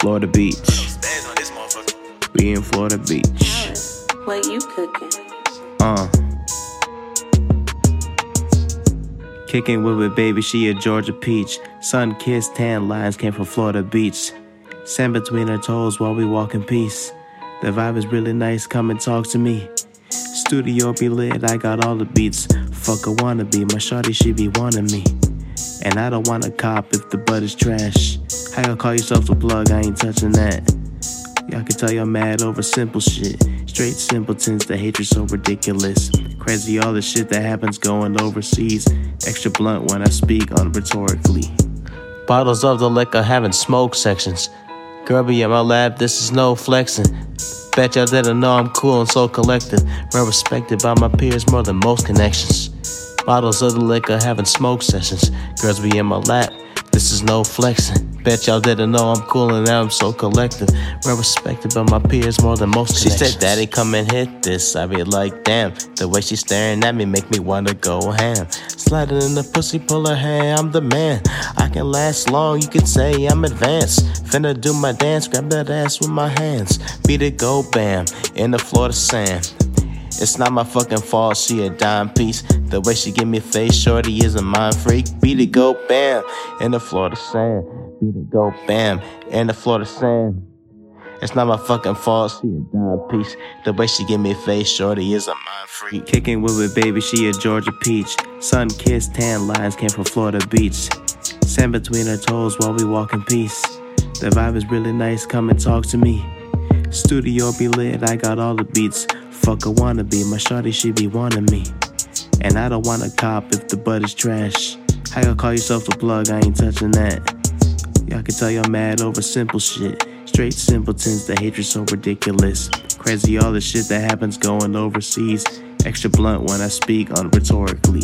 Florida Beach. We in Florida Beach. What you cooking? Uh. Kicking with it, baby, she a Georgia peach. Sun kissed tan lines came from Florida Beach. Sand between her toes while we walk in peace. The vibe is really nice, come and talk to me. Studio be lit, I got all the beats. Fuck a wannabe, my shawty she be wanting me. And I don't want a cop if the butt is trash. How y'all call yourself a plug? I ain't touching that. Y'all can tell y'all mad over simple shit. Straight simpletons, the hatred so ridiculous. Crazy all the shit that happens going overseas. Extra blunt when I speak on rhetorically. Bottles of the liquor having smoke sections. Be in my lab, this is no flexing. Bet y'all didn't know I'm cool and so collected. Well respected by my peers more than most connections. Bottles of the liquor having smoke sessions. Girls be in my lap, this is no flexing. Bet y'all didn't know I'm cool and now I'm so collected. Well respected by my peers more than most She said, Daddy, come and hit this. I be like, damn. The way she staring at me make me wanna go ham. Sliding in the pussy, pull her hair, I'm the man. I can last long, you could say I'm advanced. Finna do my dance, grab that ass with my hands. Beat it, go bam, in the Florida sand. It's not my fucking fault, she a dime piece. The way she give me face, shorty is a mind freak. Beat it, go bam, in the Florida sand. Beat it, go bam, in the Florida sand. It's not my fucking fault, she a dime piece. The way she give me face, shorty is a mind freak. Kicking with it, baby, she a Georgia peach. Sun kissed tan lines came from Florida Beach. Sand between her toes while we walk in peace. The vibe is really nice, come and talk to me. Studio be lit, I got all the beats. Fuck a wannabe, my shawty she be wanting me. And I don't want a cop if the butt is trash. How y'all call yourself the plug? I ain't touching that. Y'all can tell y'all mad over simple shit. Straight simpletons, the hatred so ridiculous. Crazy all the shit that happens going overseas. Extra blunt when I speak on rhetorically.